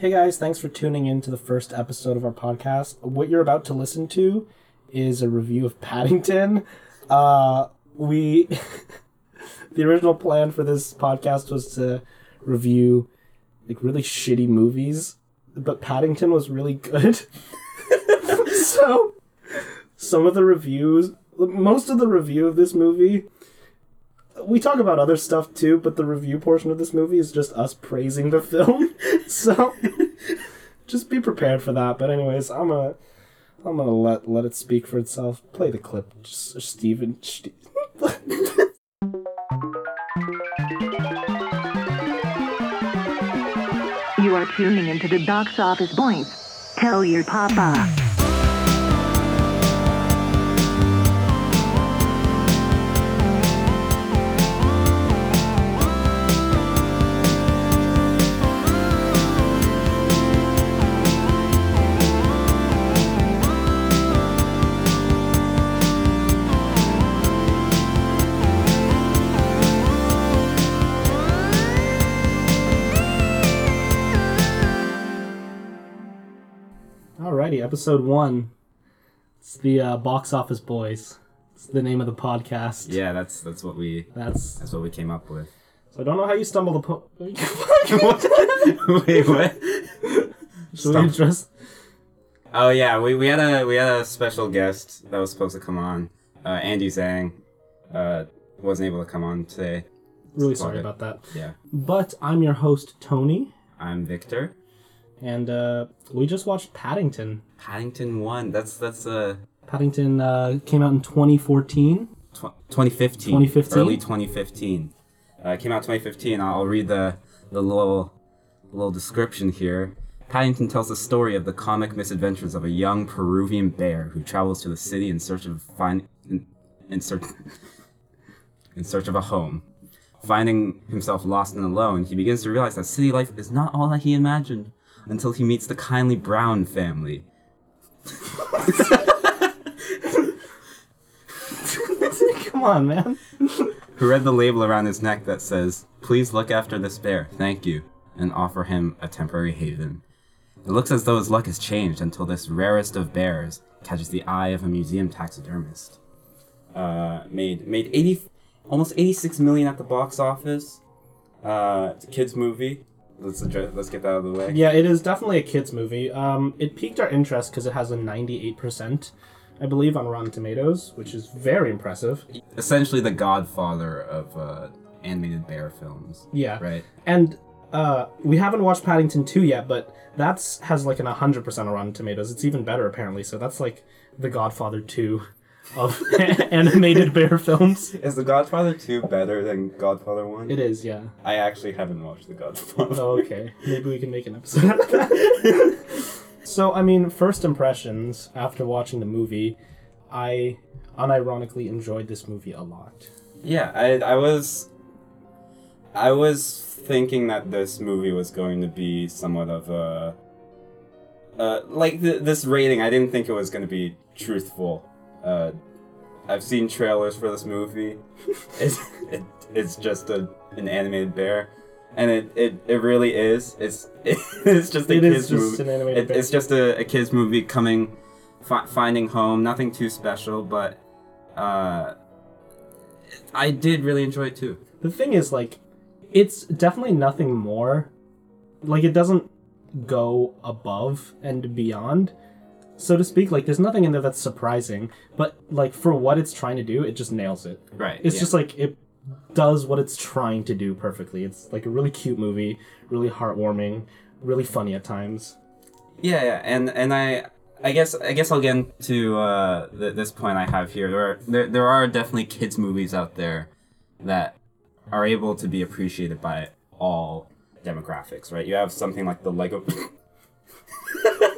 Hey guys, thanks for tuning in to the first episode of our podcast. What you're about to listen to is a review of Paddington. Uh, we the original plan for this podcast was to review like really shitty movies, but Paddington was really good. so some of the reviews, most of the review of this movie, we talk about other stuff too, but the review portion of this movie is just us praising the film. so just be prepared for that. But anyways, I'm a I'm gonna let let it speak for itself. Play the clip, just Steven. Ste- You are tuning into the box office boys. Tell your papa. Episode one. It's the uh, box office boys. It's the name of the podcast. Yeah, that's that's what we That's that's what we came up with. so. I don't know how you stumbled upon. Wait, what? Should we address? Oh yeah, we, we had a we had a special guest that was supposed to come on. Uh, Andy Zhang uh, wasn't able to come on today. Really sorry it. about that. Yeah, But I'm your host Tony, I'm Victor. And uh, we just watched Paddington. Paddington one. That's that's uh Paddington uh, came out in 2014. tw- 2015. 2015? Early 2015. Uh, came out 2015. I'll, I'll read the the little little description here. Paddington tells the story of the comic misadventures of a young Peruvian bear who travels to the city in search of find in, in search in search of a home. Finding himself lost and alone, he begins to realize that city life is not all that he imagined until he meets the kindly Brown family. Come on, man. who read the label around his neck that says, Please look after this bear, thank you, and offer him a temporary haven. It looks as though his luck has changed until this rarest of bears catches the eye of a museum taxidermist. Uh, made made 80, almost 86 million at the box office. Uh, it's a kids movie. Let's address, let's get that out of the way. Yeah, it is definitely a kids movie. Um, it piqued our interest because it has a 98%, I believe, on Rotten Tomatoes, which is very impressive. Essentially, the godfather of uh, animated bear films. Yeah. Right. And uh, we haven't watched Paddington 2 yet, but that's has like an 100% on Rotten Tomatoes. It's even better apparently. So that's like The Godfather 2 of animated bear films. Is The Godfather 2 better than Godfather 1? It is, yeah. I actually haven't watched The Godfather. Oh, okay. Maybe we can make an episode out of that. so, I mean, first impressions after watching the movie, I unironically enjoyed this movie a lot. Yeah, I, I was I was thinking that this movie was going to be somewhat of a uh, like th- this rating. I didn't think it was going to be truthful. Uh, I've seen trailers for this movie. It's it, it's just a an animated bear, and it, it, it really is. It's it's just a It is kids just movie. an animated It- bear. It's just a, a kids movie coming, fi- finding home. Nothing too special, but uh, I did really enjoy it too. The thing is, like, it's definitely nothing more. Like, it doesn't go above and beyond, so to speak. Like, there's nothing in there that's surprising, but, like, for what it's trying to do, it just nails it. Right. It's yeah. just like, it does what it's trying to do perfectly. It's, like, a really cute movie, really heartwarming, really funny at times. Yeah, yeah, and and I I guess I guess I'll get into uh, th- this point I have here. There are there, there are definitely kids movies out there that are able to be appreciated by all demographics, right? You have something like the Lego.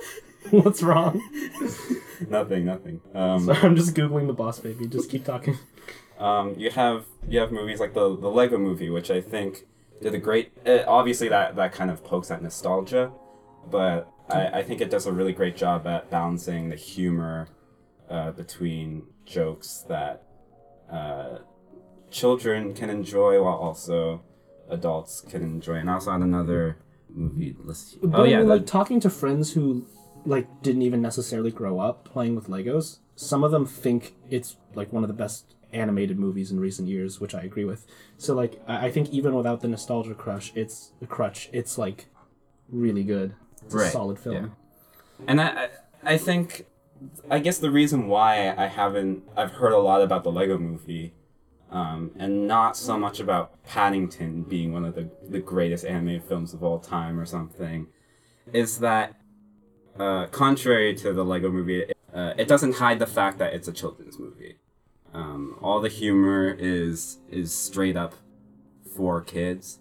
What's wrong? nothing, nothing. Um, Sorry, I'm just googling the boss baby. Just keep talking. um, you have you have movies like the the Lego Movie, which I think did a great. Uh, obviously, that that kind of pokes at nostalgia, but I, I think it does a really great job at balancing the humor uh, between jokes that uh, children can enjoy while also adults can enjoy. And also had another movie list. But oh yeah, like talking to friends who like didn't even necessarily grow up playing with Legos. Some of them think it's like one of the best animated movies in recent years, which I agree with. So like, I I think even without the nostalgia crush, it's a crutch. It's like really good. It's a solid film. yeah. And I, I, I think, I guess the reason why I haven't, I've heard a lot about the Lego Movie, um, and not so much about Paddington being one of the the greatest animated films of all time or something, is that, uh, contrary to the Lego Movie, it, uh, it doesn't hide the fact that it's a children's movie. Um, all the humor is is straight up for kids.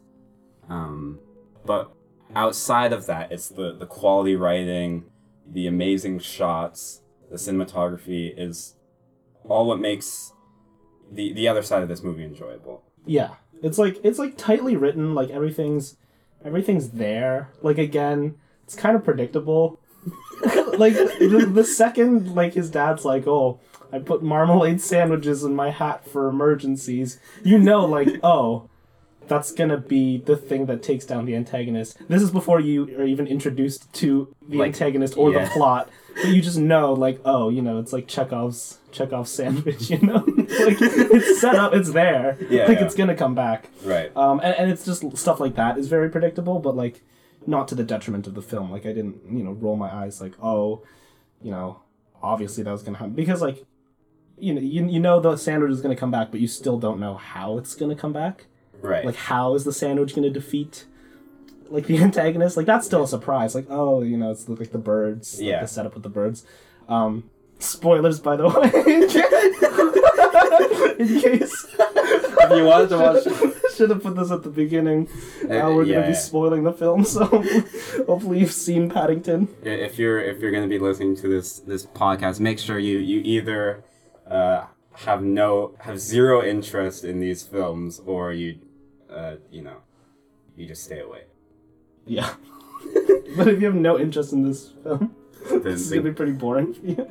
Um, but outside of that, it's the, the quality writing, the amazing shots, the cinematography is all what makes the the other side of this movie enjoyable. Yeah, it's like it's like tightly written. Like everything's everything's there. Like again, it's kind of predictable. Like the, the second like his dad's like, oh, I put marmalade sandwiches in my hat for emergencies. You know, like oh. That's gonna be the thing that takes down the antagonist. This is before you are even introduced to the Like, antagonist or yeah. the plot. But you just know, like, oh, you know, it's like Chekhov's Chekhov's sandwich. You know, like it's set up, it's there. Yeah, like yeah. it's gonna come back. Right. Um, and, and it's just stuff like that is very predictable, but like not to the detriment of the film. Like I didn't, you know, roll my eyes like, oh, you know, obviously that was gonna happen because like, you know, you, you know the sandwich is gonna come back, but you still don't know how it's gonna come back. right. Like how is the sandwich gonna defeat? Like the antagonist, like that's still a surprise. Like oh, you know, it's like the birds, like, Yeah. the setup with the birds. Um, spoilers, by the way, in case if you wanted to watch should have put this at the beginning. Uh, Now we're gonna be spoiling the film, so hopefully you've seen Paddington. if you're if you're going to be listening to this this podcast, make sure you you either uh, have no have zero interest in these films or you uh, you know you just stay away. Yeah. but if you have no interest in this film, Then this is gonna be pretty boring for you.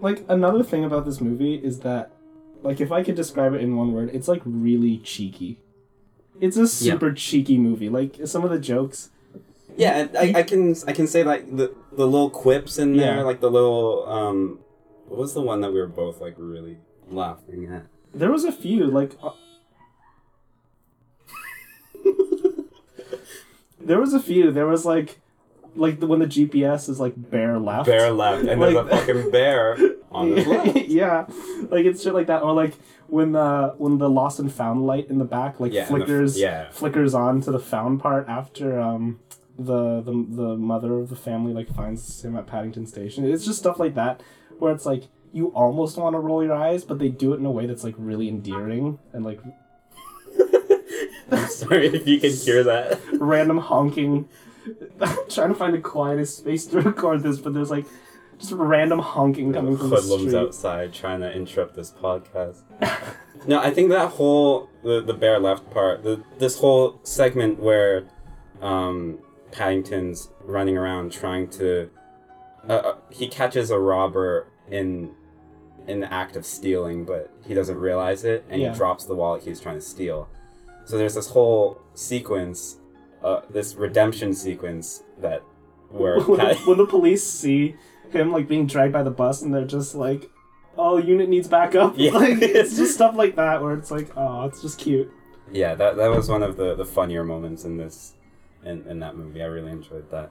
like another thing about this movie is that, like, if I could describe it in one word, it's like really cheeky. It's a super cheeky movie. Like some of the jokes. Yeah, I, I can I can say like the the little quips in there, Yeah. like the little um, what was the one that we were both like really laughing at? There was a few like. Uh, there was a few. There was like, like the, when the GPS is like bear left. Bear left, and Like- there's a fucking bear on his left. yeah, like it's shit like that, or like when the when the lost and found light in the back like Yeah, the f- flickers yeah. flickers on to the found part after um the the the mother of the family like finds him at Paddington Station. It's just stuff like that where it's like you almost want to roll your eyes, but they do it in a way that's like really endearing and like I'm sorry if you can hear that. random honking. I'm trying to find the quietest space to record this, but there's like just random honking coming from the Hoodlums street. outside trying to interrupt this podcast. no, I think that whole the, the bear left part, the this whole segment where um, Paddington's running around trying to, uh, uh, he catches a robber in in the act of stealing, but he doesn't realize it, and Yeah. he drops the wallet he's trying to steal. So there's this whole sequence, uh, this redemption sequence that where when, Pad- when the police see him like being dragged by the bus and they're just like oh unit needs backup Yeah. like it's just stuff like that where it's like oh it's just cute Yeah, that that was one of the, the funnier moments in this in, in that movie. I really enjoyed that.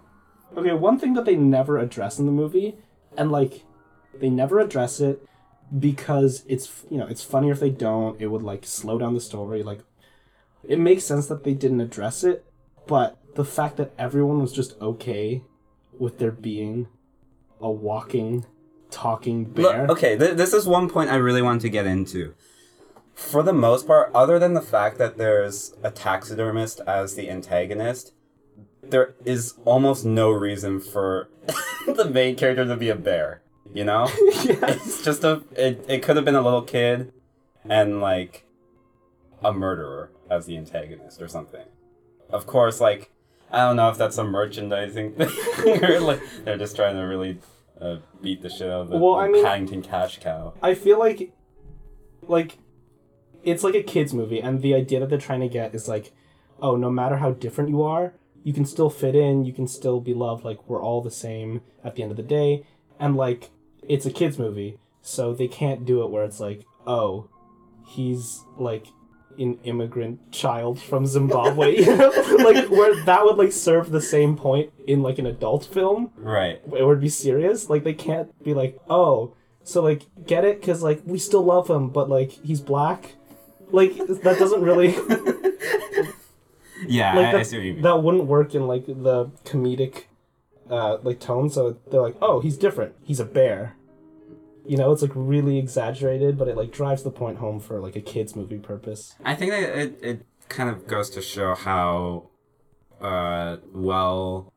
okay one thing that they never address in the movie and like they never address it because it's you know it's funnier if they don't it would like slow down the story like it makes sense that they didn't address it but the fact that everyone was just okay with there being a walking talking bear Look, okay, th- this is one point I really want to get into. For the most part, other than the fact that there's a taxidermist as the antagonist, there is almost no reason for the main character to be a bear. You know, it's just a. It, it could have been a little kid, and like a murderer as the antagonist or something. Of course, like I don't know if that's a merchandising thing or like they're just trying to really uh, beat the shit out of the, Well, I mean- Paddington cash cow. I feel like, like, it's like a kids movie, and the idea that they're trying to get is like, oh, no matter how different you are, you can still fit in, you can still be loved. Like we're all the same at the end of the day, and like it's a kids movie, so they can't do it where it's like, oh, he's like an immigrant child from Zimbabwe, you know? like where that would like serve the same point in like an adult film. Right. It would be serious. Like they can't be like, oh, so like get it because like we still love him, but like he's black. Like that doesn't really Yeah, like I, I that, see what you mean. that wouldn't work in like the comedic uh like tone. So they're like, oh, he's different. He's a bear. You know, it's like really exaggerated, but it like drives the point home for like a kids movie purpose. I think that it, it kind of goes to show how uh, well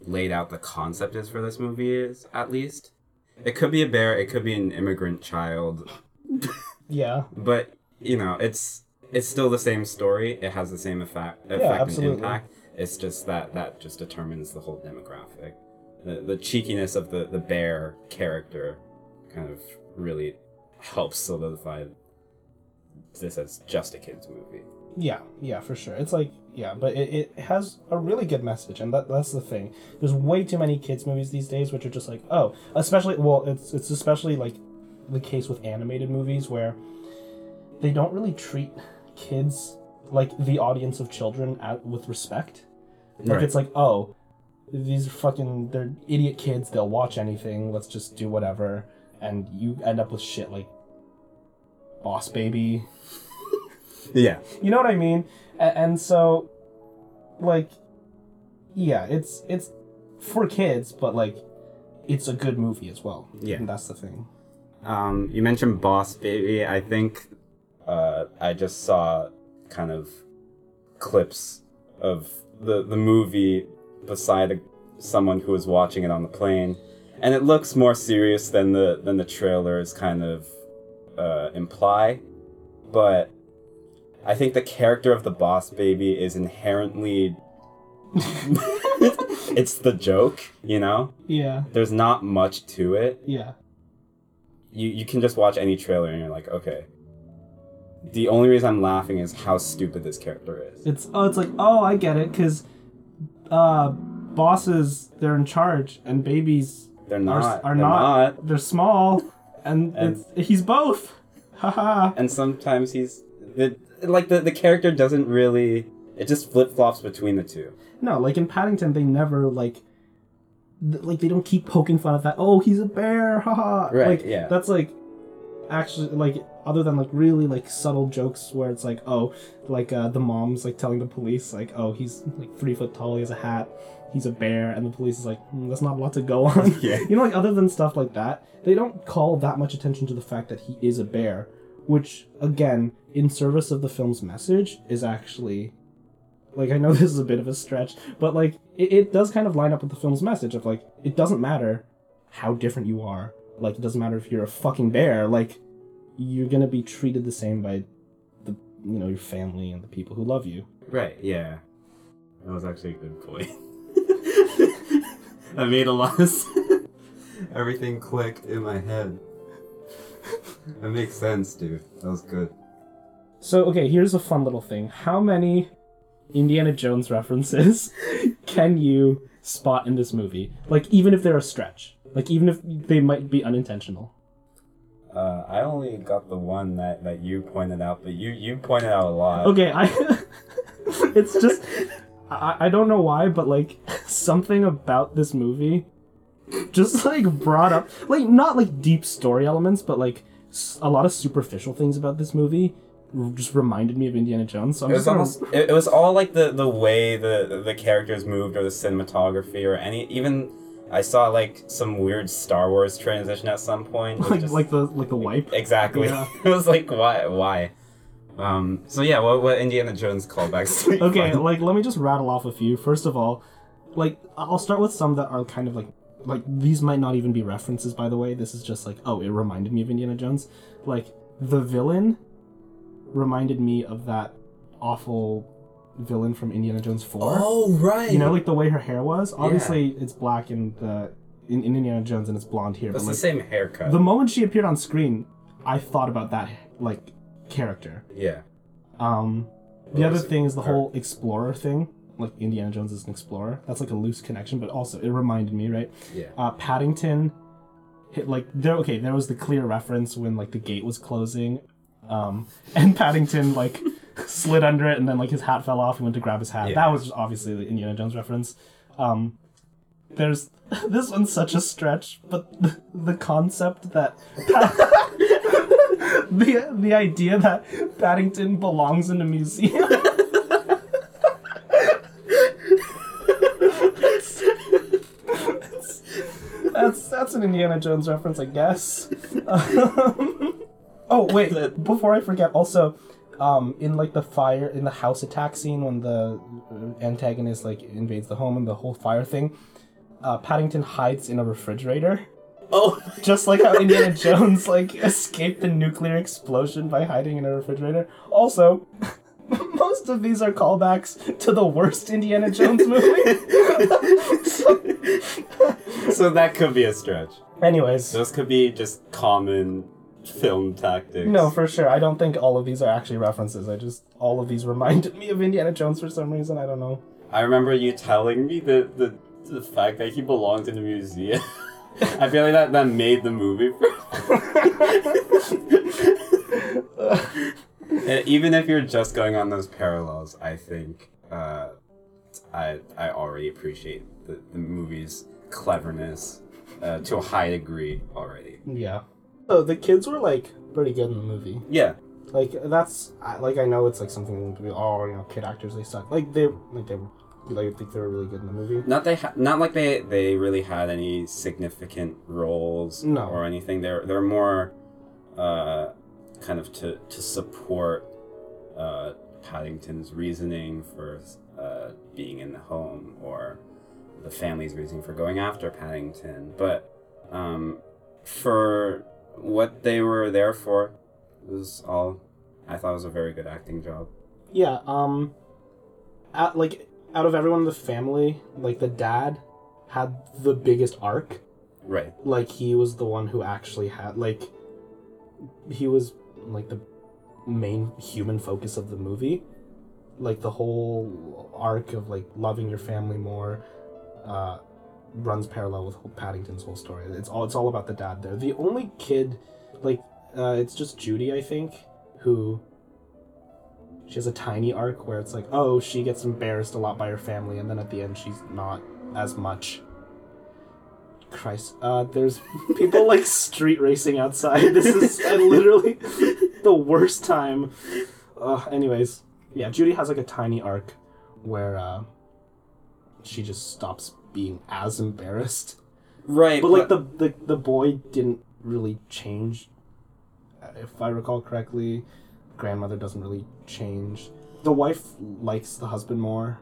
laid out the concept is for this movie is, at least. It could be a bear, it could be an immigrant child, Yeah, but you know, it's it's still the same story. It has the same effect, effect and absolutely. impact. It's just that that just determines the whole demographic. The, the cheekiness of the, the bear character kind of really helps solidify this as just a kids movie. yeah, yeah, for sure. It's like yeah, but it, it has a really good message, and that that's the thing. There's way too many kids movies these days, which are just like oh, especially well, it's it's especially like the case with animated movies where they don't really treat kids like the audience of children at, with respect. Like Right. it's like, oh, these are fucking they're idiot kids. They'll watch anything. Let's just do whatever, and you end up with shit like Boss Baby. Yeah. You know what I mean? A- and so, like, yeah, it's it's for kids, but like, it's a good movie as well. Yeah. and that's the thing. Um, you mentioned Boss Baby. I think uh, I just saw kind of clips of the the movie beside a, someone who was watching it on the plane, and it looks more serious than the than the trailers kind of uh, imply. But I think the character of the Boss Baby is inherently. it's the joke, you know. Yeah, There's not much to it yeah, you you can just watch any trailer and you're like, okay. The only reason I'm laughing is how stupid this character is. it's oh, it's like oh, I get it, because uh, bosses they're in charge, and babies They're not. are they're not, They're small, and, And- it's, he's both. Haha. And sometimes he's like the the character doesn't really. It just flip flops between the two. No, like in Paddington, they never like, th- like they don't keep poking fun at that. Oh, he's a bear, haha. Right, Like, yeah. That's like, actually, like other than like really like subtle jokes where it's like, oh, like uh, the mom's like telling the police like, oh, he's like three foot tall, he has a hat, he's a bear, and the police is like, hmm, that's not a lot to go on. Yeah. You know, like other than stuff like that, they don't call that much attention to the fact that he is a bear, which again, in service of the film's message, is actually like I know this is a bit of a stretch, but like it, it does kind of line up with the film's message of like it doesn't matter how different you are. Like it doesn't matter if you're a fucking bear. Like you're gonna be treated the same by the you know your family and the people who love you. Right. Yeah. That was actually a good point. I made a lot of sense. Everything clicked in my head. That makes sense, dude. That was good. So okay, here's a fun little thing. How many Indiana Jones references can you spot in this movie? Like even if they're a stretch. Like even if they might be unintentional. Uh, I only got the one that, that you pointed out, but you you pointed out a lot. Okay, I. it's just. I, I don't know why, but like something about this movie just like brought up like not like deep story elements, but like s- a lot of superficial things about this movie r- just reminded me of Indiana Jones. So I'm It just was gonna, almost. It, it was all like the the way the the characters moved, or the cinematography, or any even. I saw like some weird Star Wars transition at some point. It was like just- like the like the wipe. exactly. Yeah. it was like why why. Um. So yeah, what what Indiana Jones callbacks? do you Okay, find? like let me just rattle off a few. First of all, like I'll start with some that are kind of like like these might not even be references by the way. This is just like oh, it reminded me of Indiana Jones. Like the villain reminded me of that awful villain from Indiana Jones 4. Oh right. You know like the way her hair was? Obviously it's black in the in, in Indiana Jones and it's blonde here, that's but the like same haircut. the moment she appeared on screen, I thought about that like character. yeah. Um, the other thing is the whole explorer thing. like Indiana Jones is an explorer. That's like a loose connection, but also it reminded me, right? Yeah. Uh, Paddington hit like there. Okay, there was the clear reference when like the gate was closing, um, and Paddington like slid under it, and then like his hat fell off. He went to grab his hat. Yeah. That was obviously the Indiana Jones reference. Um, there's this one's such a stretch, but the, the concept that the the idea that Paddington belongs in a museum. that's that's an Indiana Jones reference, I guess. Um, oh wait, before I forget, also, um, in like the fire in the house attack scene when the antagonist like invades the home and the whole fire thing, uh, Paddington hides in a refrigerator. Oh, Just like how Indiana Jones like escaped the nuclear explosion by hiding in a refrigerator. Also, most of these are callbacks to the worst Indiana Jones movie. So- So that could be a stretch. anyways, Those could be just common film tactics. no, for sure. I don't think all of these are actually references. I just all of these reminded me of Indiana Jones for some reason. I don't know. I remember you telling me the the, the fact that he belonged in a museum. I feel like that, that made the movie. Even if you're just going on those parallels, I think uh, I I already appreciate the, the movie's cleverness uh, to a high degree already. Yeah. Oh, the kids were like pretty good in the movie. Yeah, Like that's I- like I know it's like something be oh you know kid actors they suck like they like they like I think they were really good in the movie. not they ha- not like they they really had any significant roles No. or anything. They're they're more uh, kind of to to support uh, Paddington's reasoning for uh, being in the home or the family's reasoning for going after Paddington. But um, for what they were there for, it was all I thought it was a very good acting job. Yeah. Um. At, like out of everyone in the family, like the dad had the biggest arc. Right. Like he was the one who actually had like he was like the main human focus of the movie. Like the whole arc of like loving your family more uh, runs parallel with Paddington's whole story. It's all it's all about the dad there. The only kid, like uh, it's just Judy, I think, who she has a tiny arc where it's like, oh, she gets embarrassed a lot by her family, and then at the end she's not as much. Christ, uh, there's people like street racing outside. This is literally the worst time. Uh, anyways, yeah, Judy has like a tiny arc where uh, she just stops being as embarrassed. Right. But like the, the the boy didn't really change. Uh, If I recall correctly, grandmother doesn't really change. The wife likes the husband more.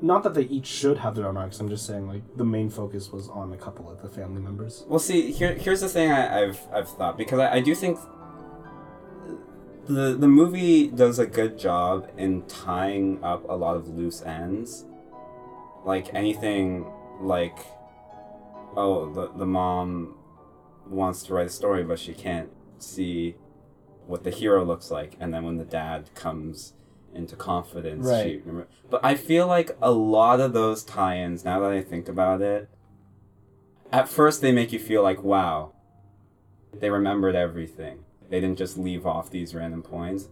Not that they each should have their own arcs. I'm just saying like the main focus was on a couple of the family members. Well, see, here, here's the thing I, I've I've thought because I, I do think the the movie does a good job in tying up a lot of loose ends, like anything like, oh, the the mom wants to write a story, but she can't see what the hero looks like, and then when the dad comes into confidence, she Right. remember. But I feel like a lot of those tie-ins, now that I think about it, at first they make you feel like wow they remembered everything. They didn't just leave off these random points.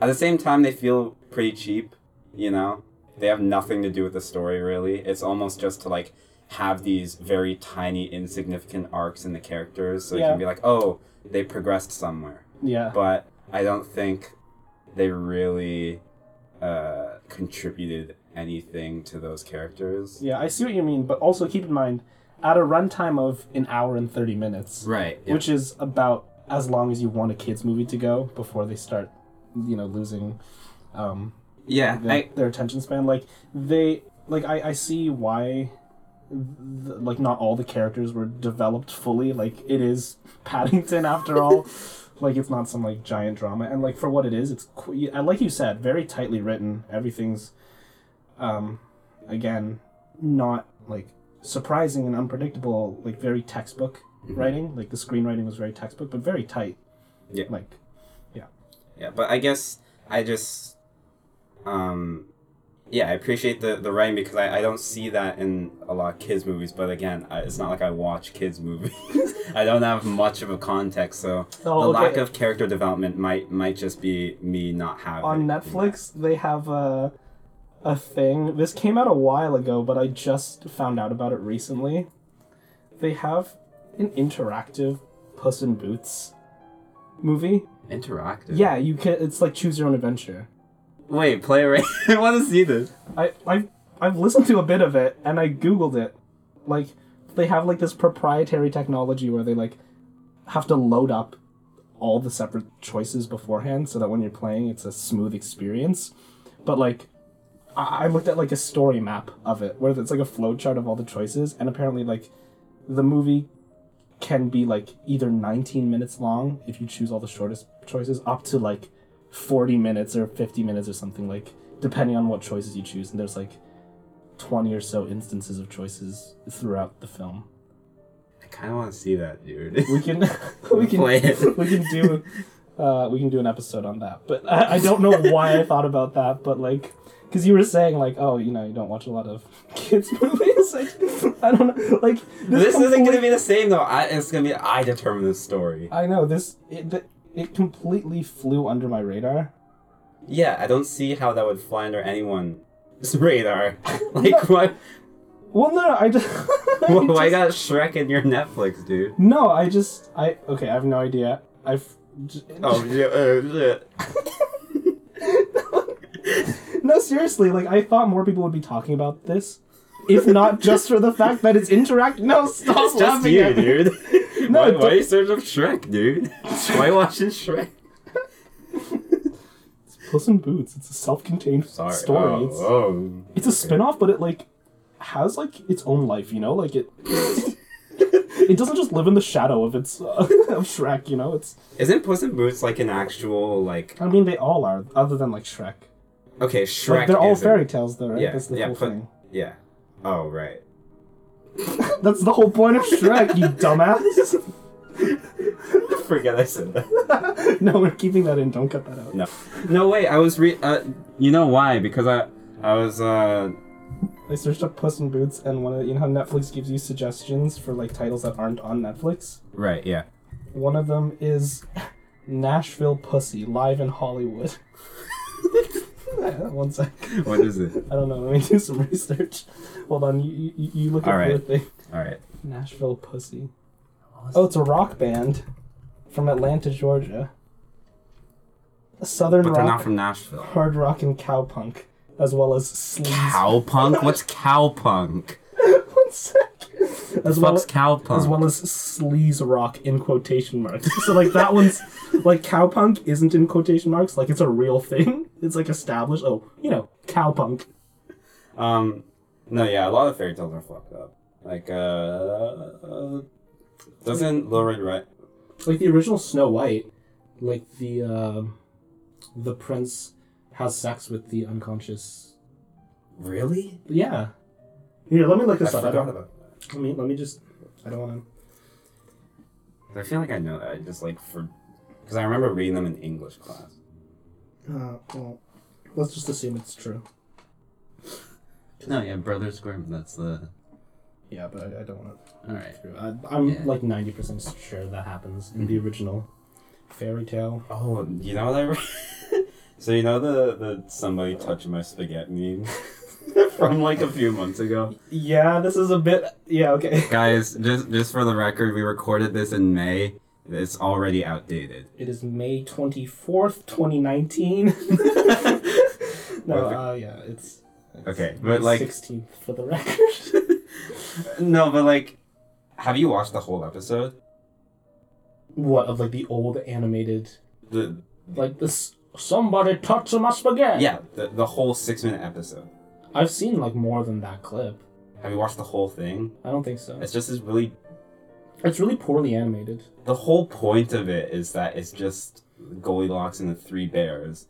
At the same time they feel pretty cheap you know? They have nothing to do with the story really. It's almost just to like have these very tiny insignificant arcs in the characters so you can be like oh they progressed somewhere Yeah. but i don't think they really uh, contributed anything to those characters Yeah, I see what you mean, but also keep in mind, at a runtime of an hour and thirty minutes, right which is about as long as you want a kids movie to go before they start, you know, losing um, yeah their, I, their attention span. Like they, like I, I see why, like not all the characters were developed fully. Like it is Paddington after all. like it's not some like giant drama, and like for what it is, it's qu- and like you said, very tightly written. Everything's, um, again, not like surprising and unpredictable. Like very textbook writing. Like the screenwriting was very textbook, but very tight. Yeah. Like yeah. Yeah, but I guess I just um yeah, I appreciate the, the writing because I, I don't see that in a lot of kids movies. But again, I, it's not like I watch kids movies. I don't have much of a context, so Oh, the okay. lack of character development might might just be me not having. on Netflix they have a a thing. This came out a while ago, but I just found out about it recently. They have an interactive Puss in Boots movie. interactive. Yeah, you can. It's like choose your own adventure. Wait, play it right. I want to see this. I I I've listened to a bit of it and I googled it. Like they have like this proprietary technology where they like have to load up all the separate choices beforehand so that when you're playing it's a smooth experience. But like I I looked at like a story map of it where it's like a flowchart of all the choices and apparently like the movie can be like either 19 minutes long if you choose all the shortest choices up to like 40 minutes or 50 minutes or something like depending on what choices you choose and there's like 20 or so instances of choices throughout the film I kind of want to see that, dude. we can we can Play it. we can do uh, we can do an episode on that but I, I don't know why i thought about that but like because you were saying like oh you know you don't watch a lot of kids movies like, i don't know like this isn't gonna be the same though. I, it's gonna be I determine the story. i know this it, it completely flew under my radar Yeah, I don't see how that would fly under anyone's radar. like what? well no i just, I Why just- got Shrek in your Netflix, dude? no i just i okay i have no idea i've j- Oh yeah, uh, shit. No, seriously, like I thought more people would be talking about this, if not just for the fact that it's interact. No, stop It's just laughing you, at me. dude. No, why, don't- you search up Shrek, dude? Why watching Shrek? Puss in Boots. It's a self-contained Sorry. story. Oh, it's, oh. it's a spin-off, but it like has like its own life. You know, like it. it doesn't just live in the shadow of its uh, of Shrek. You know, it's. Isn't Puss in Boots like an actual like? I mean, they all are, other than like Shrek. Okay, Shrek. Like they're all isn't- fairy tales, though, right? Yeah, That's the yeah, whole put- thing. Yeah. Oh right. That's the whole point of Shrek, you dumbass. Forget I said that. no, we're keeping that in. Don't cut that out. No. No wait, I was re. Uh, you know why? Because I I was uh I searched up Puss in Boots, and one of you know how Netflix gives you suggestions for like titles that aren't on Netflix. right yeah. One of them is Nashville Pussy live in Hollywood. One sec. What is it? I don't know. Let me do some research. Hold on. You you, you look All at right. the thing. All right. Nashville Pussy. Oh, it's a rock band from Atlanta, Georgia. A southern But they're rock, not from Nashville. hard rock, and cowpunk, as well as sleaze. Cowpunk? What's cowpunk? One sec. As well, Fuck's cowpunk? as well as sleaze rock in quotation marks. So like that one's like cowpunk isn't in quotation marks, like it's a real thing. It's like established. Oh, you know, cowpunk. Um, no, yeah, a lot of fairy tales are fucked up. Like, uh, uh doesn't Little Red Riding Like the original Snow White, like the uh, the prince has sex with the unconscious. really? Yeah. Here, let me look I this up. I forgot about. Let me let me just. I don't want to. I feel like I know that. I just like for because I remember reading them in English class. Uh, well, let's just assume it's true. No, yeah, Brothers Grimm. That's the. Yeah, but I, I don't want to. All right. I, I'm Yeah. like ninety percent sure that happens in the original fairy tale. Oh, you know what I? Re- so you know the the somebody touching my spaghetti meme from like a few months ago. Yeah, this is a bit. Yeah, okay. Guys, just just for the record, we recorded this in May. It's already outdated. It is May twenty fourth, twenty nineteen. no, uh, yeah, it's. it's Okay, May but, like- sixteenth for the record. No, but like, have you watched the whole episode? what of like the old animated, The like this? Somebody touch my spaghetti. yeah, the the whole six minute episode. I've seen like more than that clip. Have you watched the whole thing? I don't think so. It's just this really. It's really poorly animated. The whole point of it is that it's just Goldilocks and the three bears.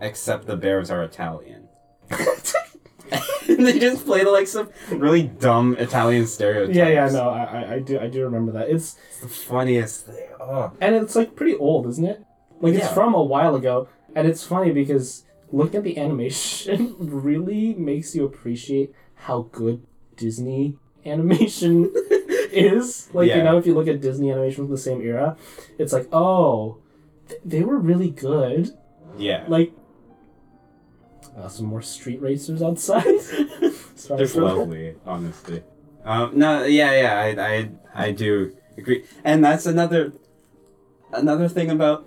Except the bears are Italian. they just play like some really dumb Italian stereotypes. Yeah, yeah, no, I, I, I do, I do remember that. It's It's the funniest thing. Oh. and it's like pretty old, isn't it? Like it's from a while ago, and it's funny because looking at the animation really makes you appreciate how good Disney animation is. Like you know, if you look at Disney animation from the same era, it's like, oh, th- they were really good. Yeah. Like, uh, some more street racers outside. Sorry Just for that. lovely, honestly. Um, no, yeah, yeah, I, I, I do agree, and that's another, another thing about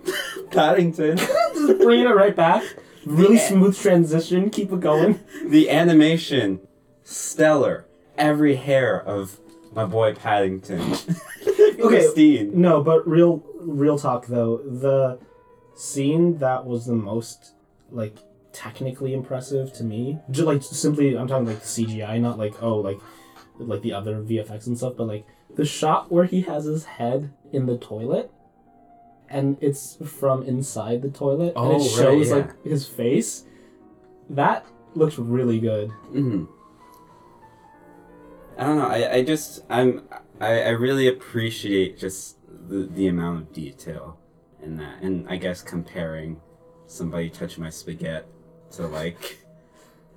Paddington. Just bringing it right back. Really smooth transition. Keep it going. the animation, stellar. Every hair of my boy Paddington. Okay. Christine. No, but real, real talk though. The scene that was the most like technically impressive to me, just like simply, I'm talking like CGI, not like oh like like the other VFX and stuff, but like the shot where he has his head in the toilet. And it's from inside the toilet, and Oh, it right, shows yeah. like his face. That looks really good. hmm I don't know. I, I just I'm I, I really appreciate just the, the amount of detail in that, and I guess comparing somebody touch my spaghetti to like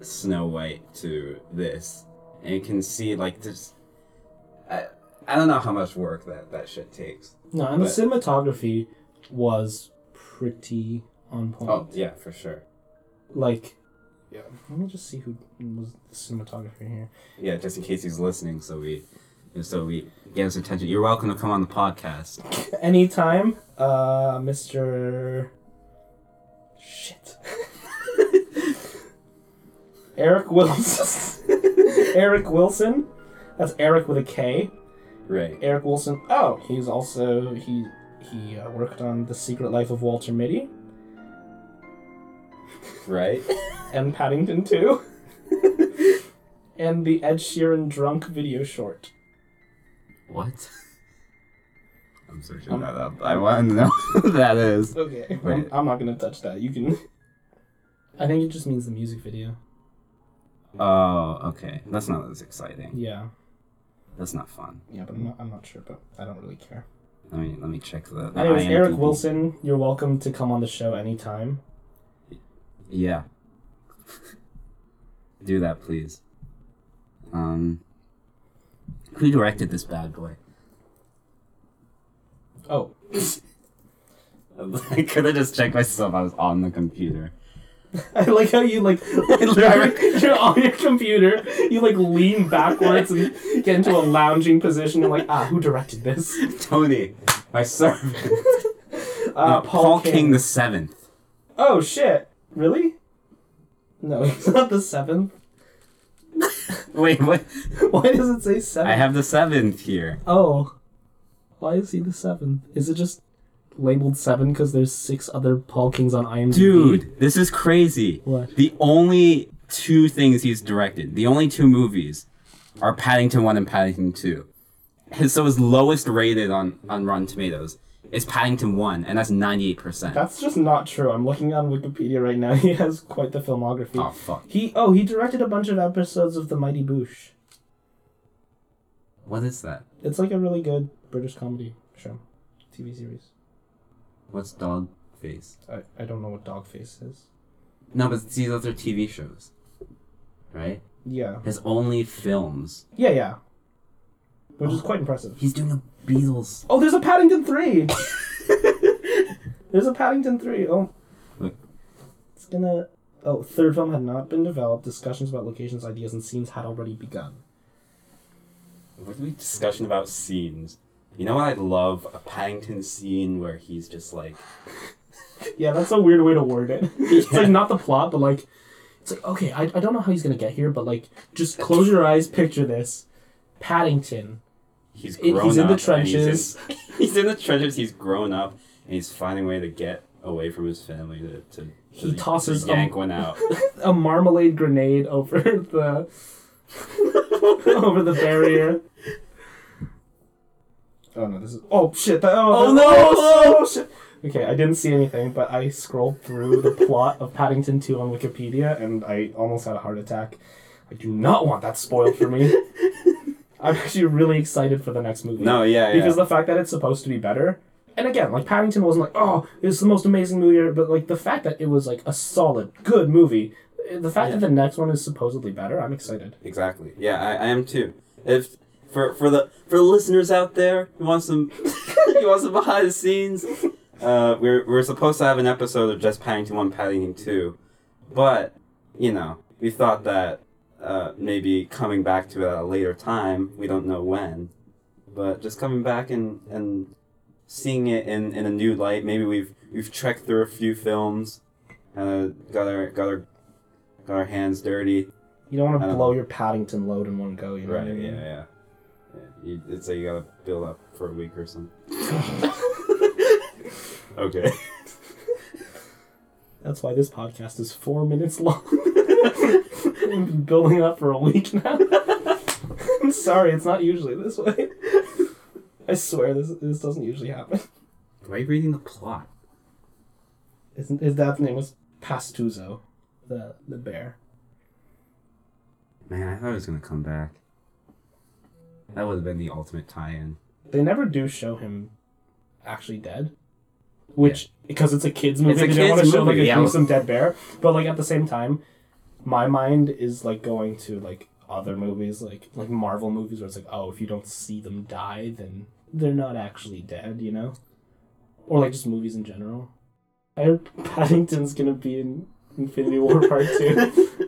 Snow White to this, and you can see like this. I I don't know how much work that that shit takes. No, and But- the cinematography was pretty on point. Oh yeah, for sure. like yeah let me just see who was the cinematographer here Yeah, just in case he's listening, so we. So we get his attention. You're welcome to come on the podcast. anytime uh mr shit erik wilson erik wilson that's erik with a k Right. erik wilson oh he's also he he uh, worked on the secret life of walter mitty Right. and paddington 2 and the ed sheeran drunk video short What? I'm searching that up. I want to know who that is. Okay. I'm, I'm not gonna touch that. You can. I think it just means the music video. Oh, okay. That's not as exciting. Yeah. That's not fun. Yeah, but I'm not, I'm not sure, but I don't really care. Let me let me check the. the Anyways, Erik Wilson, you're welcome to come on the show anytime. Yeah. Do that, please. Um. Who directed this bad boy? Oh, I could have just checked myself. I was on the computer. I like how you like literally you're on your computer. You like lean backwards and get into a lounging position. and like, ah, who directed this? Tony, my servant. Uh, No, Paul King. the seventh. Oh shit! Really? No, he's not the seventh. Wait, what? Why does it say seven? I have the seventh here. Oh. Why is he the seventh? Is it just labeled seven because there's six other Paul Kings on IMDb? Dude, this is crazy. What? The only two things he's directed, the only two movies, are Paddington 1 and Paddington 2. His, so his lowest rated on, on Rotten Tomatoes is Paddington 1, and that's 98%. That's just not true. I'm looking on Wikipedia right now. He has quite the filmography. oh, fuck. He oh he directed a bunch of episodes of The Mighty Boosh. What is that? It's like a really good British comedy show, TV series. What's Dog Face? I, I don't know what Dogface is. No, but see, those are TV shows. Right? Yeah. His only films. Yeah, yeah. Which is oh. quite impressive. He's doing a Beatles. Oh, there's a Paddington 3! there's a Paddington 3. Oh. Look. It's gonna. Oh, third film had not been developed. Discussions about locations, ideas, and scenes had already begun. What are we discussion about scenes? You know what I'd love? A Paddington scene where he's just like Yeah, that's a weird way to word it. it's like not the plot, but like. It's like, okay, I, I don't know how he's gonna get here, but like, just close your eyes, picture this. Paddington. he's It- grown he's in the up and he's in- trenches. He's in, the trenches. He's grown up, and he's finding a way to get away from his family to to, to He tosses, to yank one out. A marmalade grenade over the. over the barrier. Oh no, this is. Oh shit! That, oh, Oh, no! Oh, oh shit! Okay, I didn't see anything, but I scrolled through the plot of Paddington 2 on Wikipedia and I almost had a heart attack. I do not want that spoiled for me. I'm actually really excited for the next movie. no, yeah, yeah. Because the fact that it's supposed to be better and again, like Paddington wasn't like, oh, it's the most amazing movie ever, but like the fact that it was like a solid, good movie, the fact Yeah. that the next one is supposedly better, I'm excited. Exactly. Yeah, I, I am too. If for for the for the listeners out there who want some you want some behind the scenes, uh, we're we're supposed to have an episode of just Paddington One, Paddington Two, but you know we thought that uh, maybe coming back to it at a later time, we don't know when, but just coming back and and seeing it in, in a new light. Maybe we've we've trekked through a few films, uh, got our got our got our hands dirty. You don't want to blow know. your Paddington load in one go, you know what I Right. mean? Yeah. Yeah. Yeah you, it's like you gotta build up for a week or something. okay. That's why this podcast is four minutes long. I've been building up for a week now. I'm sorry, it's not usually this way. I swear this this doesn't usually happen. Why are you reading the plot? His, his dad's name was Pastuzo, the the bear. Man, I thought he was gonna come back. That would have been the ultimate tie-in. They never do show him actually dead. Which because it's a kids movie, It's a they don't want to kids show like movie, a yeah. gruesome dead bear. But like at the same time, my mind is like going to like other movies, like like Marvel movies, where it's like, oh, if you don't see them die, then they're not actually dead, you know? Or like just movies in general. I heard Paddington's gonna be in Infinity War Part Two.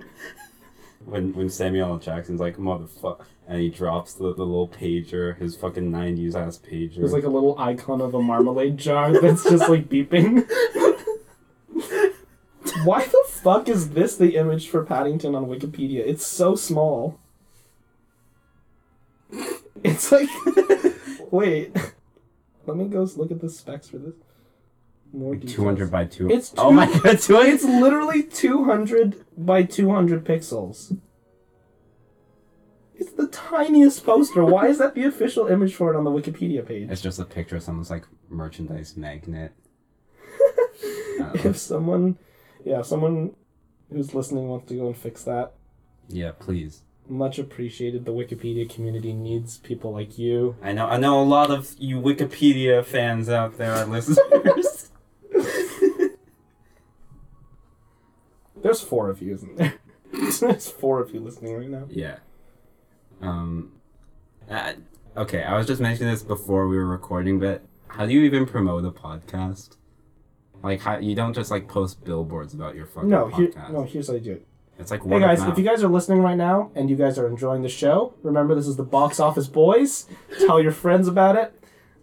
When when Samuel L. Jackson's like motherfucker, and he drops the, the little pager, his fucking '90s ass pager. There's like a little icon of a marmalade jar that's just like beeping. Why the fuck is this the image for Paddington on Wikipedia? It's so small. It's like. Wait. Let me go look at the specs for this. More details. 200 by 2. It's oh two- my god, 200. It's literally 200 by 200 pixels. It's the tiniest poster. Why is that the official image for it on the Wikipedia page? It's just a picture of someone's like merchandise magnet. Uh, if someone yeah if someone who's listening wants to go and fix that yeah, please. much appreciated the wikipedia community needs people like you I know I know a lot of you Wikipedia fans out there are listeners. There's four of you isn't there there's four of you listening right now yeah. Um. okay, I was just mentioning this before we were recording, but how do you even promote a podcast? Like, how you don't just like post billboards about your fucking no here, podcast. no here's how you do it It's like hey guys if you guys are listening right now and you guys are enjoying the show remember this is the box office boys tell your friends about it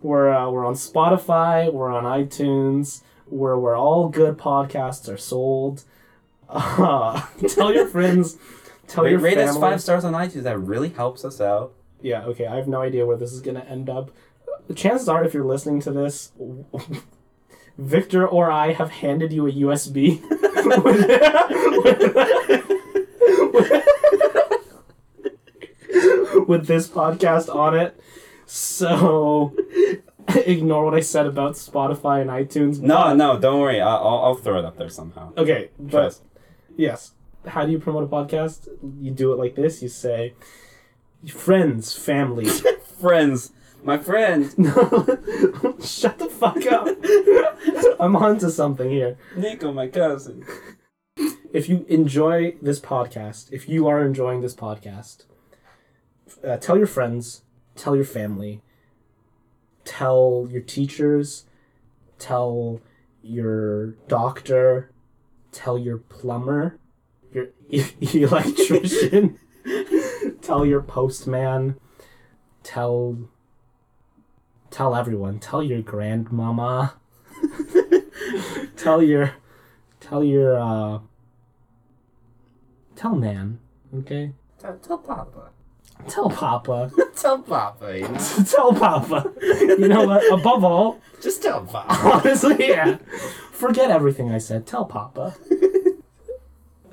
we're uh, we're on spotify we're on itunes where where all good podcasts are sold uh, tell your friends tell Rate, your rate us five stars on iTunes. That really helps us out. Yeah, okay. I have no idea where this is going to end up. The chances are, if you're listening to this, Victor or I have handed you a USB with, with this podcast on it. So ignore what I said about Spotify and iTunes. No, no, don't worry. I'll, I'll, I'll throw it up there somehow. Okay, but Trust. Yes. How do you promote a podcast? You do it like this. You say, friends, family, Friends, my friend, No, shut the fuck up. I'm onto something here. Nico, my cousin. If you enjoy this podcast, if you are enjoying this podcast, uh, tell your friends, tell your family, tell your teachers, tell your doctor, tell your plumber, your electrician, tell your postman, tell tell everyone. Tell your grandmama. Tell your tell your uh tell nan okay? Tell, tell Papa. Tell papa. Tell Papa. You know? tell papa. You know what? Above all Just tell Papa. honestly yeah. Forget everything i said. Tell papa.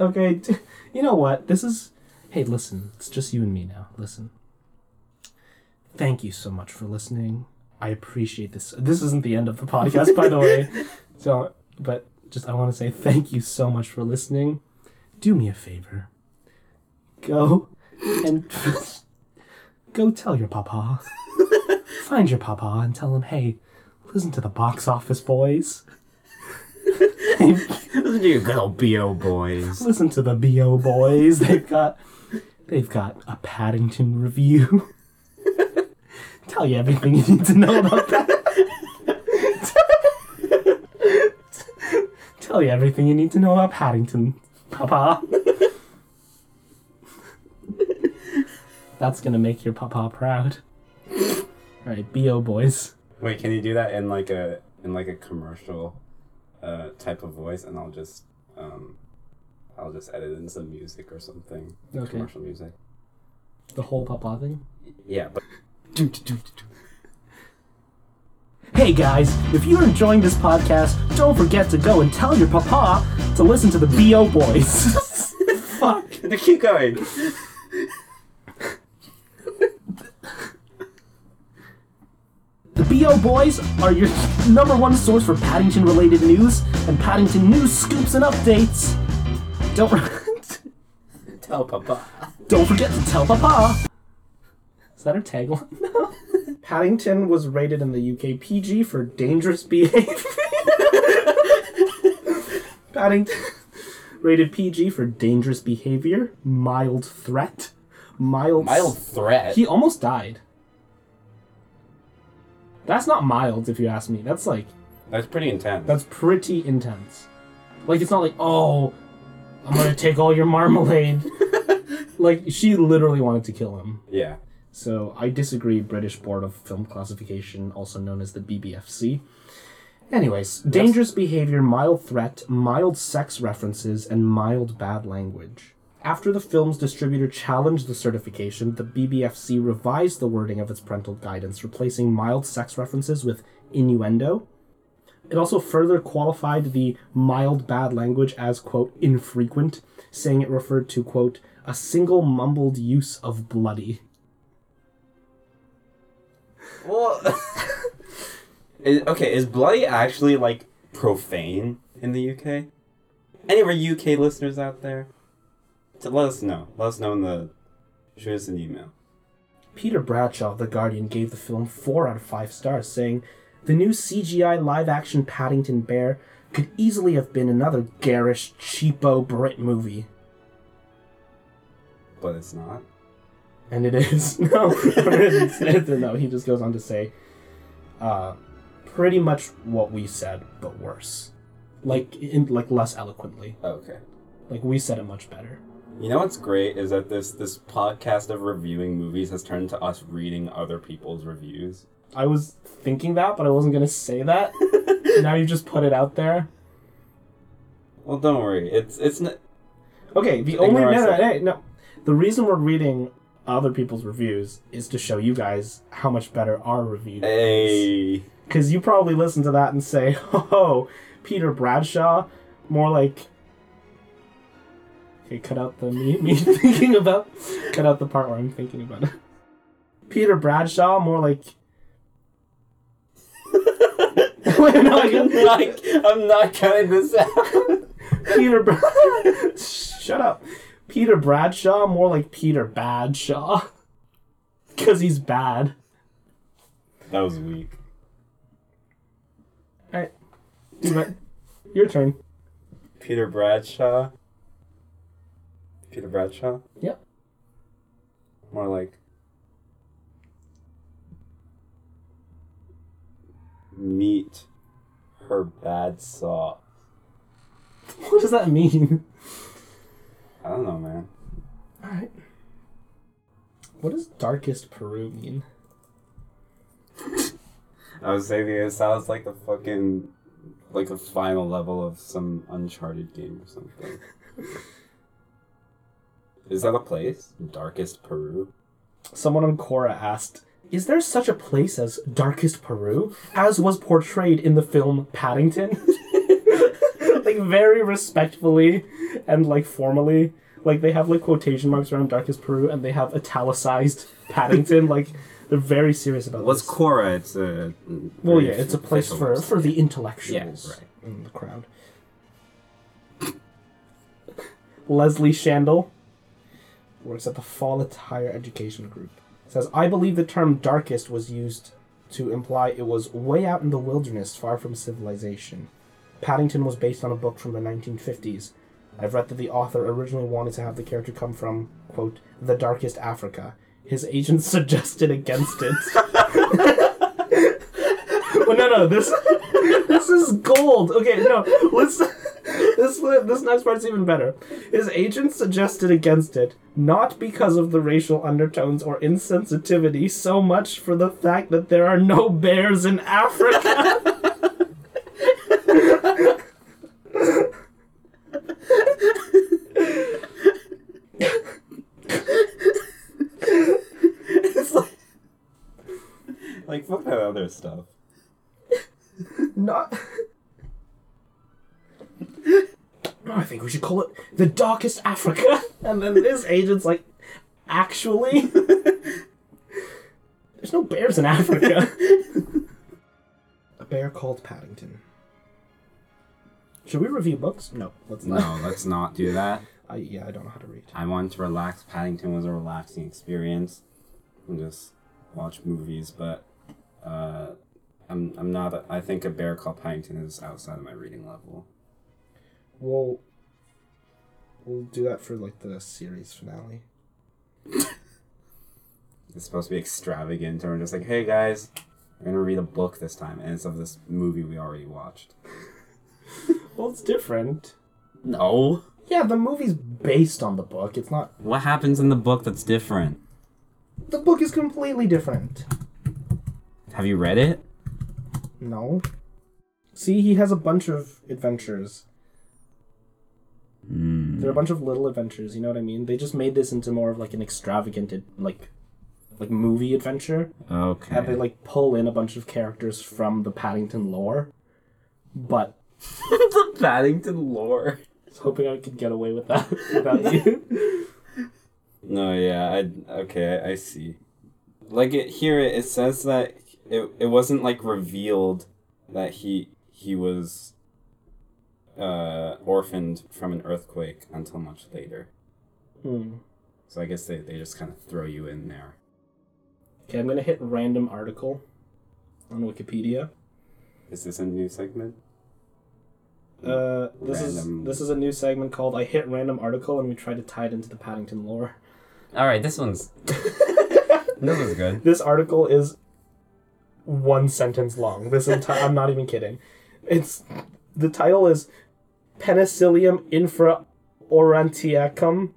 Okay you know what? This is hey listen it's just you and me now. Listen. Thank you so much for listening. I appreciate this. This isn't the end of the podcast by the way. So but just i want to say thank you so much for listening. Do me a favor. Go and go tell your papa find your papa and tell him hey Listen to the box office boys. Listen to your good old BO boys. Listen to the BO boys. They've got they've got a Paddington review. Tell you everything you need to know about that. Tell you everything you need to know about Paddington, Papa. That's gonna make your papa proud. Alright, BO boys. Wait, can you do that in like a in like a commercial uh, type of voice, and I'll just um, I'll just edit in some music or something. Okay. Commercial music. The whole papa thing. Yeah, but Hey guys, if you're enjoying this podcast, don't forget to go and tell your papa to listen to the BO boys. Fuck. keep going. BO boys are your number one source for Paddington related news and Paddington news scoops and updates. Don't Tell Papa. don't forget to tell papa. Is that our tagline? Paddington was rated in the UK PG for dangerous behavior. Paddington rated PG for dangerous behavior, mild threat, mild Mild threat. He almost died. That's not mild, if you ask me. That's like That's pretty intense. that's pretty intense. Like it's not like oh, I'm gonna take all your marmalade. like she literally wanted to kill him. yeah. So I disagree. British Board of Film Classification, also known as the BBFC. Anyways, dangerous behavior, mild threat, mild sex references, and mild bad language. After the film's distributor challenged the certification, the BBFC revised the wording of its parental guidance, replacing mild sex references with innuendo. It also further qualified the mild bad language as, quote, infrequent, saying it referred to, quote, a single mumbled use of bloody. Well, is, okay, is bloody actually like profane in the UK? Any of our UK listeners out there? To let us know. Let us know in the shoot us an email. Peter Bradshaw of The Guardian gave the film 4 out of 5 stars, saying, The new CGI live action Paddington Bear could easily have been another garish, cheapo Brit movie. But it's not. And it is. No, no, he just goes on to say, uh, pretty much what we said, but worse. Like, in, like less eloquently. Okay. Like, we said it much better. You know what's great is that this this podcast of reviewing movies has turned to us reading other people's reviews. I was thinking that, but I wasn't gonna say that. now you just put it out there. Well, don't worry. It's it's n- Okay, the only no, no, said. no. The reason we're reading other people's reviews is to show you guys how much better our review is. Because you probably listen to that and say, "Oh, Peter Bradshaw," more like. Okay, cut out the me, me thinking about. Cut out the part where I'm thinking about it. Peter Bradshaw, more like. Wait, no, I I'm got- not, I'm not cutting this out. Peter. Bra- Shut up. Peter Bradshaw, more like Peter Badshaw. Because he's bad. That was weak. Alright. Your turn. Peter Bradshaw. Peter Bradshaw. Yep. More like meet her bad saw. What does that mean? I don't know, man. Alright. What does darkest Peru mean? I was saying it sounds like a fucking like a final level of some Uncharted game or something. Is that a place? Darkest Peru? Someone on Quora asked, Is there such a place as Darkest Peru, as was portrayed in the film Paddington? like, very respectfully and, like, formally. Like, they have, like, quotation marks around Darkest Peru and they have italicized Paddington. like, they're very serious about What's this. Quora? It's a. well, yeah, it's a place for, website. for the intellectuals Yeah, right. in the crowd. Leslie Shandel works at the Follett Higher Education Group. Says, I believe the term darkest was used to imply it was way out in the wilderness, far from civilization. Paddington was based on a book from the 1950s. I've read that the author originally wanted to have the character come from, quote, the darkest Africa. His agents suggested against it. well, no, no, this this is gold. Okay, no, let's. This this next part's even better. His agents suggested against it, not because of the racial undertones or insensitivity, so much for the fact that there are no bears in Africa. it's like, like fuck that other stuff. not. I think we should call it the darkest Africa. And then this agent's like, actually, there's no bears in Africa. A bear called Paddington. Should we review books? No, let's not. No, let's not do that. I, yeah, I don't know how to read. I wanted to relax. Paddington was a relaxing experience, and just watch movies. But uh, I'm I'm not. A, I think a bear called Paddington is outside of my reading level. We'll we'll do that for like the series finale. It's supposed to be extravagant, or just like, hey guys, we're gonna read a book this time, and it's of this movie we already watched. Well, it's different. No. Yeah, the movie's based on the book. It's not. What happens in the book that's different? The book is completely different. Have you read it? No. See, he has a bunch of adventures. Hmm. They're a bunch of little adventures. You know what I mean? They just made this into more of like an extravagant, like, like movie adventure, Okay. and they like pull in a bunch of characters from the Paddington lore. But the Paddington lore. I was hoping I could get away with that without you. No, yeah, I okay, I, I see. Like it here, it says that it it wasn't like revealed that he he was uh orphaned from an earthquake until much later. hmm. So I guess they, they just kind of throw you in there. Okay, I'm gonna hit random article on Wikipedia. Is this a new segment? Uh, this Random. is this is a new segment called "I Hit Random Article" and we try to tie it into the Paddington lore. All right, this one's this one's good. This article is one sentence long. This entire I'm not even kidding. It's the title is Penicillium infraaurantiacum,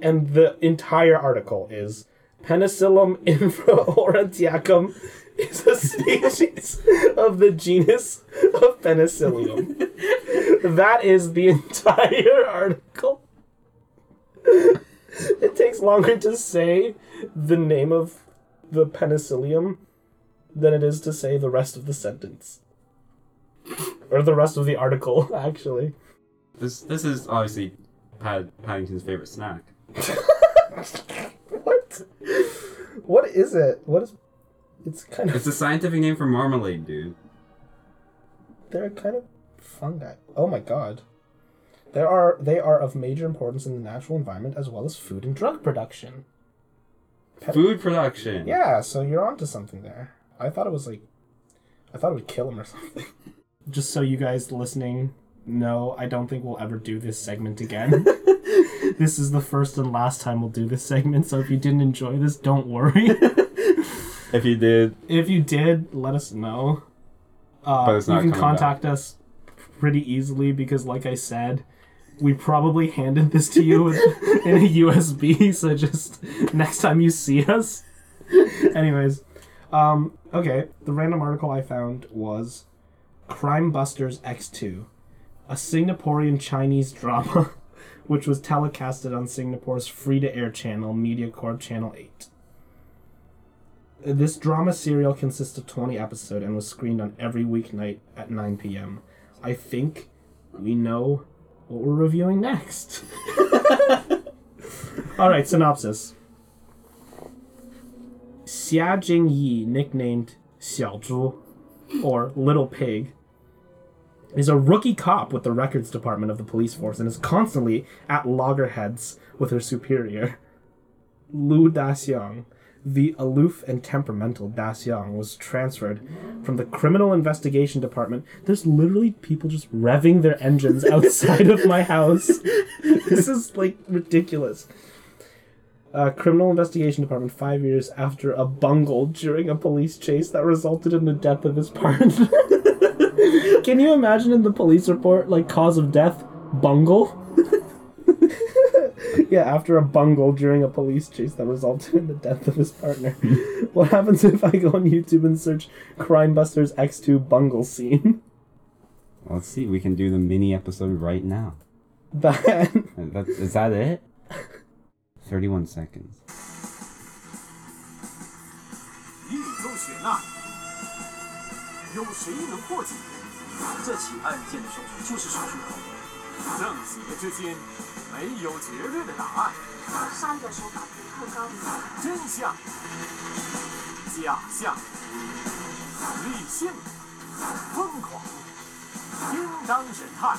and the entire article is Penicillium infraaurantiacum is a species of the genus of Penicillium. that is the entire article. It takes longer to say the name of the penicillium than it is to say the rest of the sentence. Or the rest of the article, actually. This this is obviously Pad, Paddington's favorite snack. What? What is it? What is. It's kind of. It's a scientific name for marmalade, dude. They're kind of fungi. Oh my god. There are they are of major importance in the natural environment as well as food and drug production. Food production. Yeah, so you're onto something there. I thought it was like, I thought it would kill him or something. Just so you guys listening know, I don't think we'll ever do this segment again. this is the first and last time we'll do this segment, so if you didn't enjoy this, don't worry. If you did, if you did, let us know. Uh, you can contact us pretty easily because, like I said, we probably handed this to you in a USB. So just next time you see us. Anyways, um, okay. The random article I found was Crime Busters X2, a Singaporean Chinese drama, which was telecasted on Singapore's free-to-air channel, MediaCorp Channel 8. This drama serial consists of 20 episodes and was screened on every weeknight at 9 p.m. I think we know what we're reviewing next. Alright, synopsis. Xia Jingyi, nicknamed Xiao Zhu, or Little Pig, is a rookie cop with the records department of the police force and is constantly at loggerheads with her superior, Lu Daxiang. the aloof and temperamental Das was transferred from the criminal investigation department. There's literally people just revving their engines outside of my house. This is like ridiculous. Uh, criminal investigation department five years after a bungle during a police chase that resulted in the death of his partner. Can you imagine in the police report, like, cause of death, bungle? yeah, after a bungle during a police chase that resulted in the death of his partner. what happens if I go on YouTube and search Crime Busters X2 bungle scene? Let's see. We can do the mini episode right now. That. Uh, That, is that it? 31 seconds. 有谁能破解？这起案件的凶手就是手术口。正邪之间没有绝对的答案，杀人手法独特高明，真相、假象、理性、疯狂，应当审判。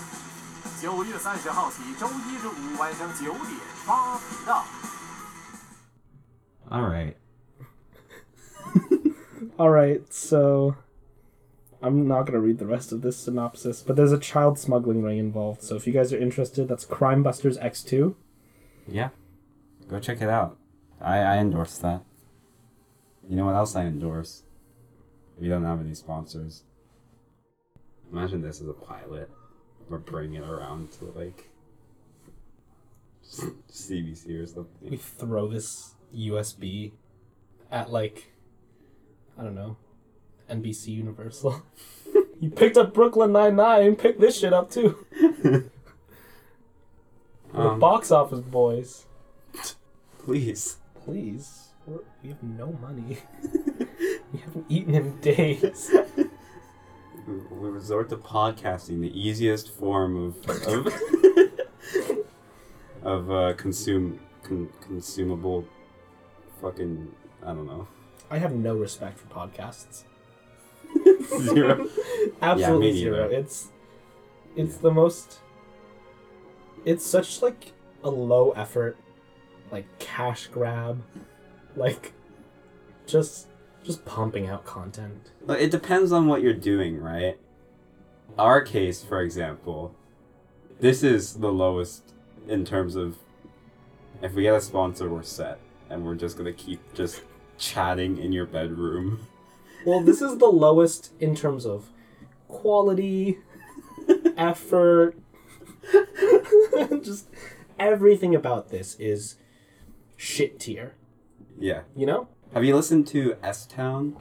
九月三十号起，周一至五晚上九点八频道。All right. Alright, so. I'm not gonna read the rest of this synopsis, but there's a child smuggling ring involved, so if you guys are interested, that's Crime Busters X2. Yeah. Go check it out. I, I endorse that. You know what else I endorse? We don't have any sponsors. Imagine this as a pilot. We're bringing it around to like CBC or something. We throw this USB at, like. I don't know. NBC Universal. you picked up Brooklyn Nine-Nine, pick this shit up too. the Um, box office boys. please. Please. We're, we have no money. we haven't eaten in days. We we resort to podcasting, the easiest form of of, of uh, consume con- consumable fucking I don't know I have no respect for podcasts. zero. Absolutely me zero. It's it's the most it's such like a low effort like cash grab like just just pumping out content. But it depends on what you're doing, right? Our case, for example, this is the lowest in terms of if we get a sponsor, we're set, and we're just gonna keep just chatting in your bedroom. Well, this is the lowest in terms of quality, effort. just everything about this is shit tier, Yeah. you know? Have you listened to S Town?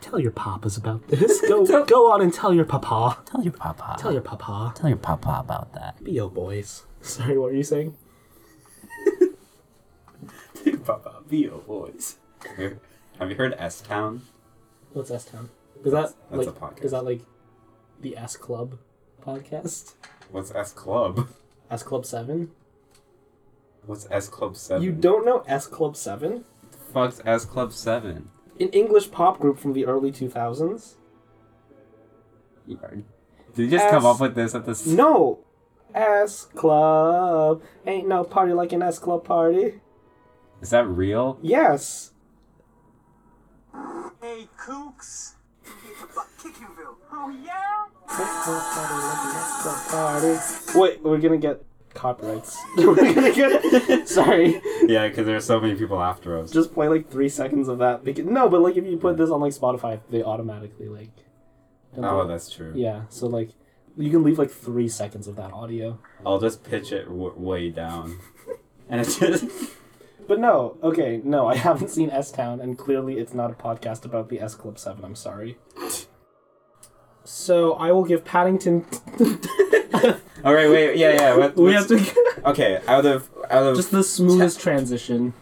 Tell your papas about this. Go go on and tell your papa. Tell your papa. Tell your papa. Tell your papa about that. Bo boys. Sorry, what were you saying? Tell Papa, Bio boys. Have you, have you heard S Town? What's S Town? Is that That's like a podcast. is that like the S Club podcast? What's S Club? S Club Seven? What's S Club Seven? You don't know S Club Seven? Fuck's S Club Seven. An English pop group from the early two thousands? Did you just come up with this at this? No. S Club. Ain't no party like an S Club party. Is that real? Yes. Hey, kooks! Butt Kickinville. Oh yeah? Wait, we're gonna get copyrights. we're gonna get. Sorry. Yeah, because there's so many people after us. Just play like three seconds of that. Because, no, but like if you put this on like Spotify, they automatically like. Oh, they? that's true. Yeah, so like you can leave like three seconds of that audio. I'll just pitch it w- way down, and it's just But no, okay, no, I haven't seen S Town, and clearly it's not a podcast about the S Club 7. I'm sorry. So I will give Paddington. all right. Wait, yeah, yeah. What, we what's- have to. Okay, out of out of Just the smoothest transition.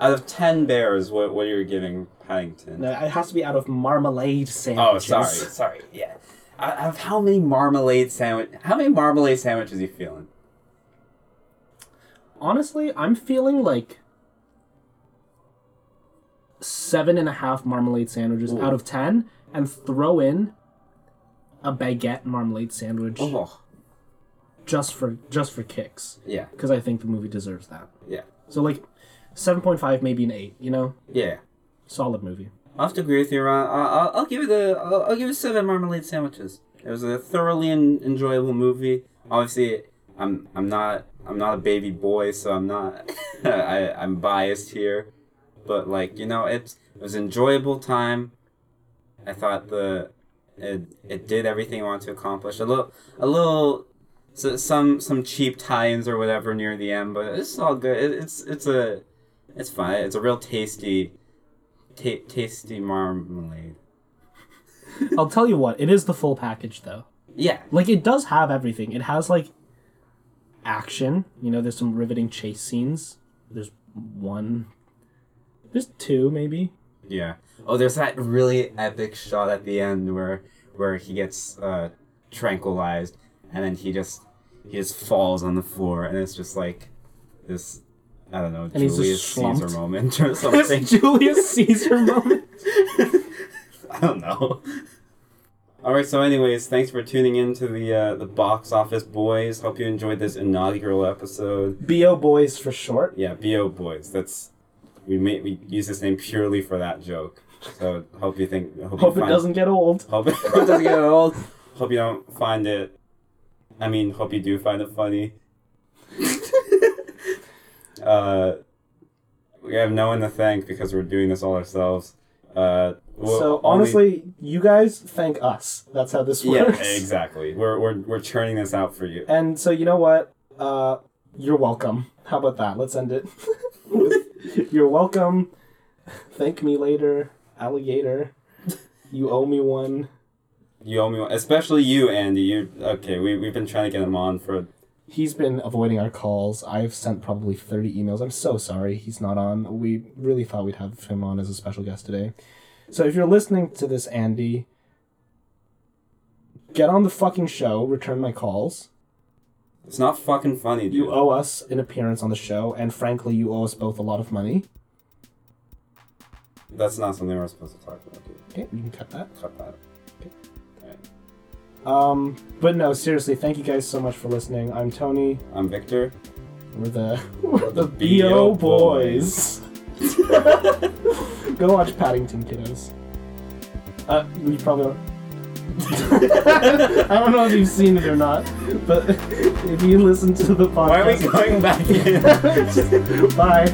out of ten bears, what what are you giving Paddington? No, it has to be out of marmalade oh, sandwiches. Oh, sandwiches. sorry, sorry. Yeah. Out of how many marmalade sandwich? How many marmalade sandwiches you feeling? Honestly, I'm feeling like seven and a half marmalade sandwiches Ooh. out of ten, and throw in a baguette marmalade sandwich Oh, just for just for kicks, yeah, because I think the movie deserves that. yeah. So like seven point five, maybe an eight. You know, Yeah. solid movie. I'll have to agree with you, Ron. I'll, I'll, I'll give it a. I'll, I'll give it seven marmalade sandwiches. It was a thoroughly enjoyable movie. Obviously, I'm I'm not I'm not a baby boy, so I'm not I I'm biased here, but like you know, it's it was an enjoyable time. I thought the it it did everything I wanted to accomplish. A little a little. So some some cheap tie-ins or whatever near the end, but it's all good. It, it's it's a it's fine. It's a real tasty ta- tasty marmalade. I'll tell you what, it is the full package though. Yeah, Like it does have everything. It has like action. You know, there's some riveting chase scenes. There's one. There's two maybe. yeah. Oh, there's that really epic shot at the end where where he gets uh, tranquilized and then he just he just falls on the floor and it's just like this I don't know And Julius Caesar moment or something. Julius Caesar moment. I don't know. All right. So, anyways, thanks for tuning in to the uh, the box office boys. Hope you enjoyed this inaugural episode. Bo boys for short. Yeah, bo boys. That's we made we use this name purely for that joke. So hope you think hope, Hope you it doesn't get old. Hope it doesn't get old. Hope you don't find it. I mean, hope you do find it funny. uh, we have no one to thank because we're doing this all ourselves. Uh, we'll so honestly, you guys thank us. That's how this works. yeah, exactly. We're, we're we're churning this out for you. And so you know what? Uh, you're welcome. How about that? Let's end it. you're welcome. Thank me later, alligator. You owe me one. You owe me one, especially you, Andy. You okay? We we've been trying to get him on for He's been avoiding our calls. I've sent probably 30 emails. I'm so sorry he's not on. We really thought we'd have him on as a special guest today. So if you're listening to this, Andy, get on the fucking show, return my calls. It's not fucking funny, dude. You owe us an appearance on the show, and frankly, you owe us both a lot of money. That's not something we're supposed to talk about, dude. Okay, you can cut that. Cut that. Alright. Um, but no, seriously, thank you guys so much for listening. I'm Tony. I'm Victor. We're the we're the the BO BO boys. Go watch Paddington, kiddos. Uh, you probably. I don't know if you've seen it or not, but if you listen to the podcast, Why are we going back in? Bye.